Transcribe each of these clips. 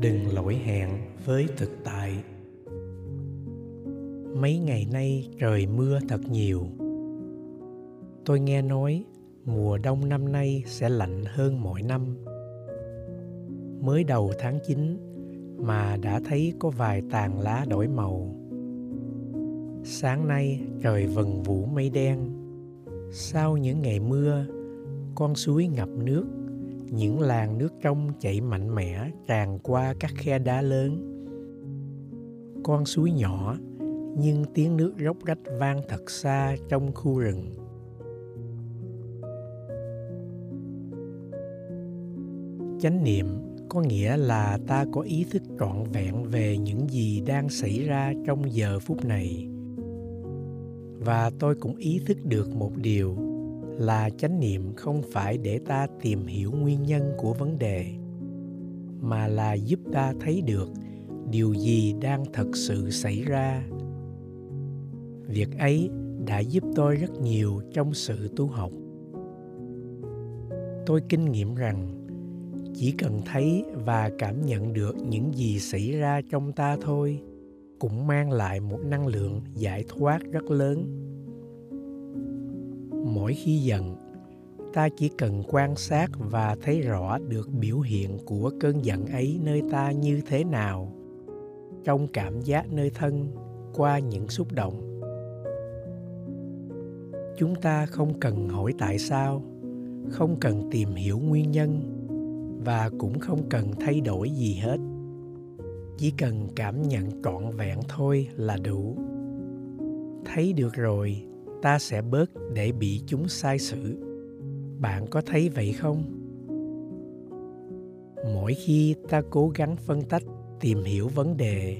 đừng lỗi hẹn với thực tại. Mấy ngày nay trời mưa thật nhiều. Tôi nghe nói mùa đông năm nay sẽ lạnh hơn mọi năm. Mới đầu tháng 9 mà đã thấy có vài tàn lá đổi màu. Sáng nay trời vần vũ mây đen. Sau những ngày mưa, con suối ngập nước những làn nước trong chảy mạnh mẽ tràn qua các khe đá lớn. Con suối nhỏ, nhưng tiếng nước róc rách vang thật xa trong khu rừng. Chánh niệm có nghĩa là ta có ý thức trọn vẹn về những gì đang xảy ra trong giờ phút này. Và tôi cũng ý thức được một điều là chánh niệm không phải để ta tìm hiểu nguyên nhân của vấn đề, mà là giúp ta thấy được điều gì đang thật sự xảy ra. Việc ấy đã giúp tôi rất nhiều trong sự tu học. Tôi kinh nghiệm rằng, chỉ cần thấy và cảm nhận được những gì xảy ra trong ta thôi, cũng mang lại một năng lượng giải thoát rất lớn mỗi khi giận, ta chỉ cần quan sát và thấy rõ được biểu hiện của cơn giận ấy nơi ta như thế nào, trong cảm giác nơi thân qua những xúc động. Chúng ta không cần hỏi tại sao, không cần tìm hiểu nguyên nhân và cũng không cần thay đổi gì hết. Chỉ cần cảm nhận trọn vẹn thôi là đủ. Thấy được rồi ta sẽ bớt để bị chúng sai sự bạn có thấy vậy không? Mỗi khi ta cố gắng phân tách, tìm hiểu vấn đề,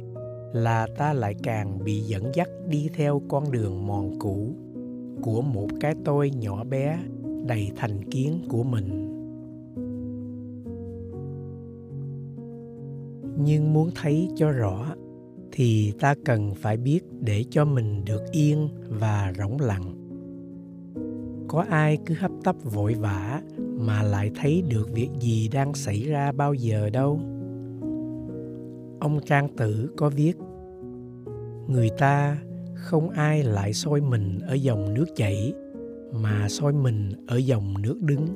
là ta lại càng bị dẫn dắt đi theo con đường mòn cũ của một cái tôi nhỏ bé đầy thành kiến của mình. Nhưng muốn thấy cho rõ thì ta cần phải biết để cho mình được yên và rỗng lặng. Có ai cứ hấp tấp vội vã mà lại thấy được việc gì đang xảy ra bao giờ đâu? Ông trang tử có viết, người ta không ai lại soi mình ở dòng nước chảy, mà soi mình ở dòng nước đứng.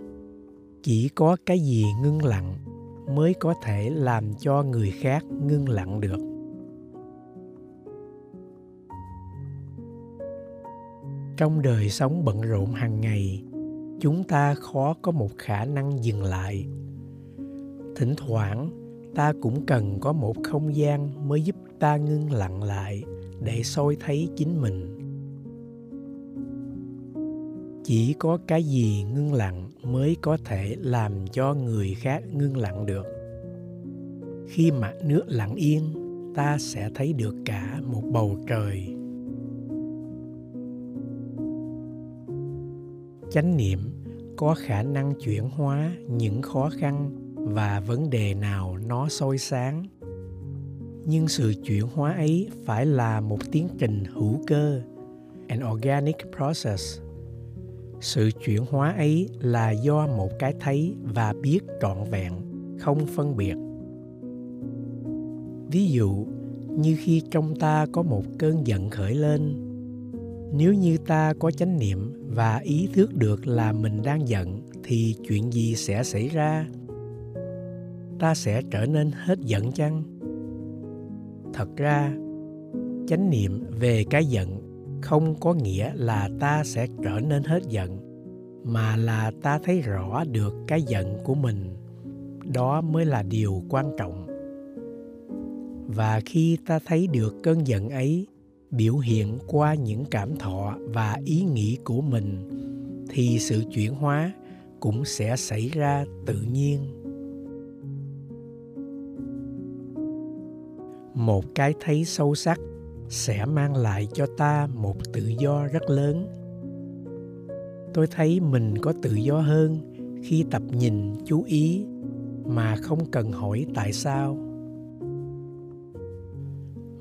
Chỉ có cái gì ngưng lặng mới có thể làm cho người khác ngưng lặng được. Trong đời sống bận rộn hàng ngày, chúng ta khó có một khả năng dừng lại. Thỉnh thoảng, ta cũng cần có một không gian mới giúp ta ngưng lặng lại để soi thấy chính mình. Chỉ có cái gì ngưng lặng mới có thể làm cho người khác ngưng lặng được. Khi mặt nước lặng yên, ta sẽ thấy được cả một bầu trời. Chánh niệm có khả năng chuyển hóa những khó khăn và vấn đề nào nó soi sáng. Nhưng sự chuyển hóa ấy phải là một tiến trình hữu cơ, an organic process. Sự chuyển hóa ấy là do một cái thấy và biết trọn vẹn, không phân biệt. Ví dụ, như khi trong ta có một cơn giận khởi lên nếu như ta có chánh niệm và ý thức được là mình đang giận, thì chuyện gì sẽ xảy ra? Ta sẽ trở nên hết giận chăng? Thật ra, chánh niệm về cái giận không có nghĩa là ta sẽ trở nên hết giận, mà là ta thấy rõ được cái giận của mình. Đó mới là điều quan trọng. Và khi ta thấy được cơn giận ấy biểu hiện qua những cảm thọ và ý nghĩ của mình, thì sự chuyển hóa cũng sẽ xảy ra tự nhiên. Một cái thấy sâu sắc sẽ mang lại cho ta một tự do rất lớn. Tôi thấy mình có tự do hơn khi tập nhìn chú ý mà không cần hỏi tại sao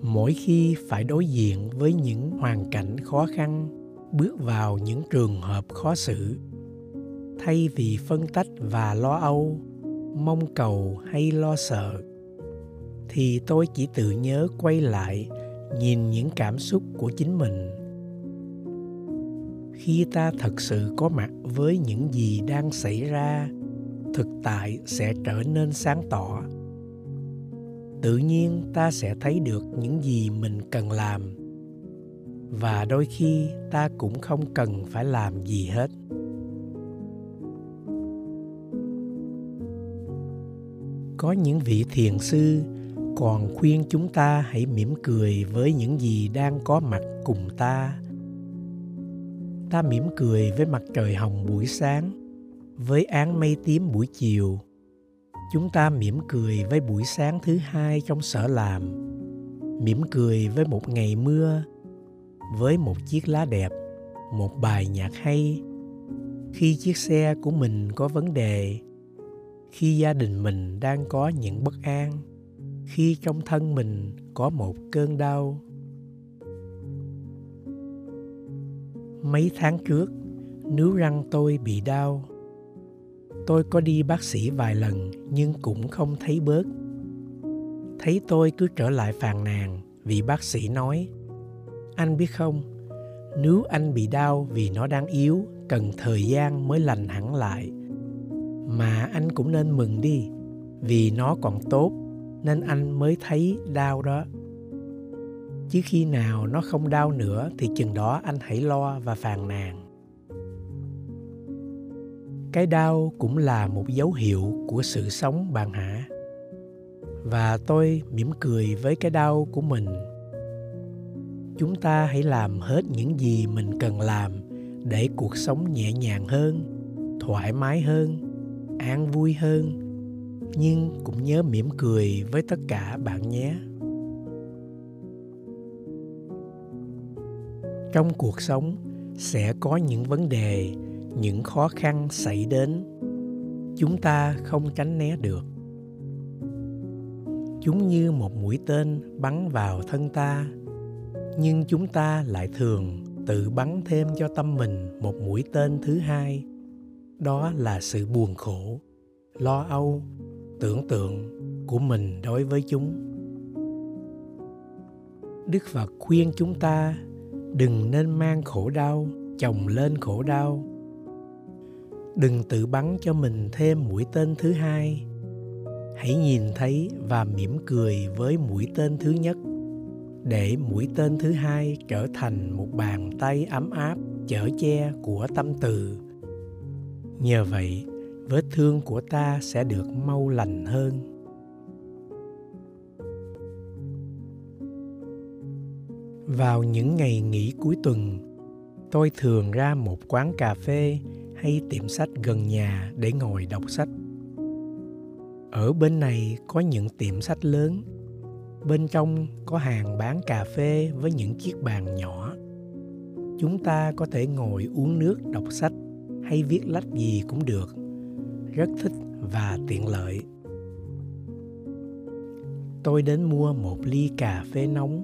mỗi khi phải đối diện với những hoàn cảnh khó khăn, bước vào những trường hợp khó xử. Thay vì phân tách và lo âu, mong cầu hay lo sợ, thì tôi chỉ tự nhớ quay lại nhìn những cảm xúc của chính mình. Khi ta thật sự có mặt với những gì đang xảy ra, thực tại sẽ trở nên sáng tỏ tự nhiên ta sẽ thấy được những gì mình cần làm. Và đôi khi ta cũng không cần phải làm gì hết. Có những vị thiền sư còn khuyên chúng ta hãy mỉm cười với những gì đang có mặt cùng ta. Ta mỉm cười với mặt trời hồng buổi sáng, với áng mây tím buổi chiều chúng ta mỉm cười với buổi sáng thứ hai trong sở làm. Mỉm cười với một ngày mưa, với một chiếc lá đẹp, một bài nhạc hay. Khi chiếc xe của mình có vấn đề, khi gia đình mình đang có những bất an, khi trong thân mình có một cơn đau. Mấy tháng trước nếu răng tôi bị đau tôi có đi bác sĩ vài lần, nhưng cũng không thấy bớt. Thấy tôi cứ trở lại phàn nàn vì bác sĩ nói, anh biết không, nếu anh bị đau vì nó đang yếu, cần thời gian mới lành hẳn lại. Mà anh cũng nên mừng đi, vì nó còn tốt, nên anh mới thấy đau đó. Chứ khi nào nó không đau nữa thì chừng đó anh hãy lo và phàn nàn cái đau cũng là một dấu hiệu của sự sống bạn hả? Và tôi mỉm cười với cái đau của mình. Chúng ta hãy làm hết những gì mình cần làm để cuộc sống nhẹ nhàng hơn, thoải mái hơn, an vui hơn. Nhưng cũng nhớ mỉm cười với tất cả bạn nhé. Trong cuộc sống sẽ có những vấn đề những khó khăn xảy đến, chúng ta không tránh né được. Chúng như một mũi tên bắn vào thân ta, nhưng chúng ta lại thường tự bắn thêm cho tâm mình một mũi tên thứ hai. Đó là sự buồn khổ, lo âu, tưởng tượng của mình đối với chúng. Đức phật khuyên chúng ta đừng nên mang khổ đau chồng lên khổ đau đừng tự bắn cho mình thêm mũi tên thứ hai. Hãy nhìn thấy và mỉm cười với mũi tên thứ nhất, để mũi tên thứ hai trở thành một bàn tay ấm áp, chở che của tâm từ. Nhờ vậy, vết thương của ta sẽ được mau lành hơn. Vào những ngày nghỉ cuối tuần, tôi thường ra một quán cà phê hay tiệm sách gần nhà để ngồi đọc sách. Ở bên này có những tiệm sách lớn, bên trong có hàng bán cà phê với những chiếc bàn nhỏ. Chúng ta có thể ngồi uống nước đọc sách hay viết lách gì cũng được, rất thích và tiện lợi. Tôi đến mua một ly cà phê nóng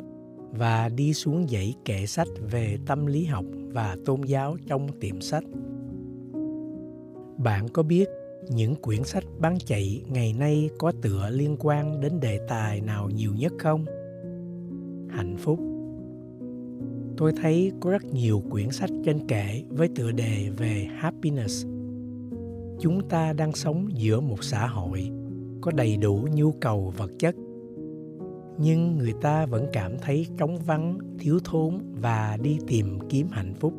và đi xuống dãy kệ sách về tâm lý học và tôn giáo trong tiệm sách bạn có biết những quyển sách bán chạy ngày nay có tựa liên quan đến đề tài nào nhiều nhất không? Hạnh phúc. Tôi thấy có rất nhiều quyển sách trên kệ với tựa đề về happiness. Chúng ta đang sống giữa một xã hội có đầy đủ nhu cầu vật chất, nhưng người ta vẫn cảm thấy trống vắng, thiếu thốn và đi tìm kiếm hạnh phúc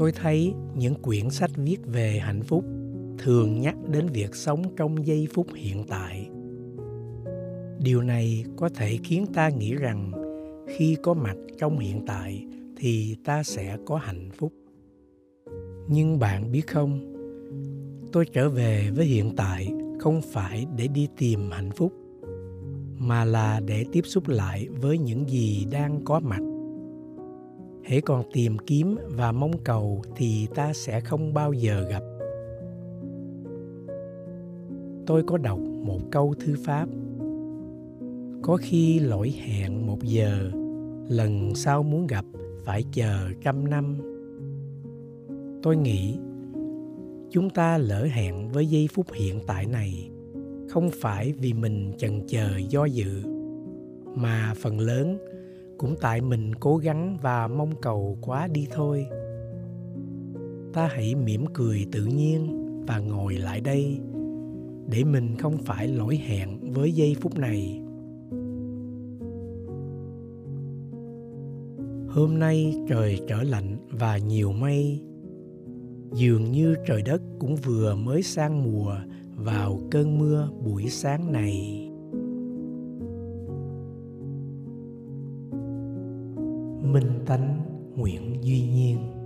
tôi thấy những quyển sách viết về hạnh phúc thường nhắc đến việc sống trong giây phút hiện tại. Điều này có thể khiến ta nghĩ rằng khi có mặt trong hiện tại thì ta sẽ có hạnh phúc. Nhưng bạn biết không, tôi trở về với hiện tại không phải để đi tìm hạnh phúc, mà là để tiếp xúc lại với những gì đang có mặt hễ còn tìm kiếm và mong cầu thì ta sẽ không bao giờ gặp. Tôi có đọc một câu thư pháp. Có khi lỗi hẹn một giờ, lần sau muốn gặp phải chờ trăm năm. Tôi nghĩ, chúng ta lỡ hẹn với giây phút hiện tại này, không phải vì mình chần chờ do dự, mà phần lớn cũng tại mình cố gắng và mong cầu quá đi thôi. Ta hãy mỉm cười tự nhiên và ngồi lại đây, để mình không phải lỗi hẹn với giây phút này. Hôm nay trời trở lạnh và nhiều mây. Dường như trời đất cũng vừa mới sang mùa vào cơn mưa buổi sáng này. Minh tánh nguyện duy nhiên.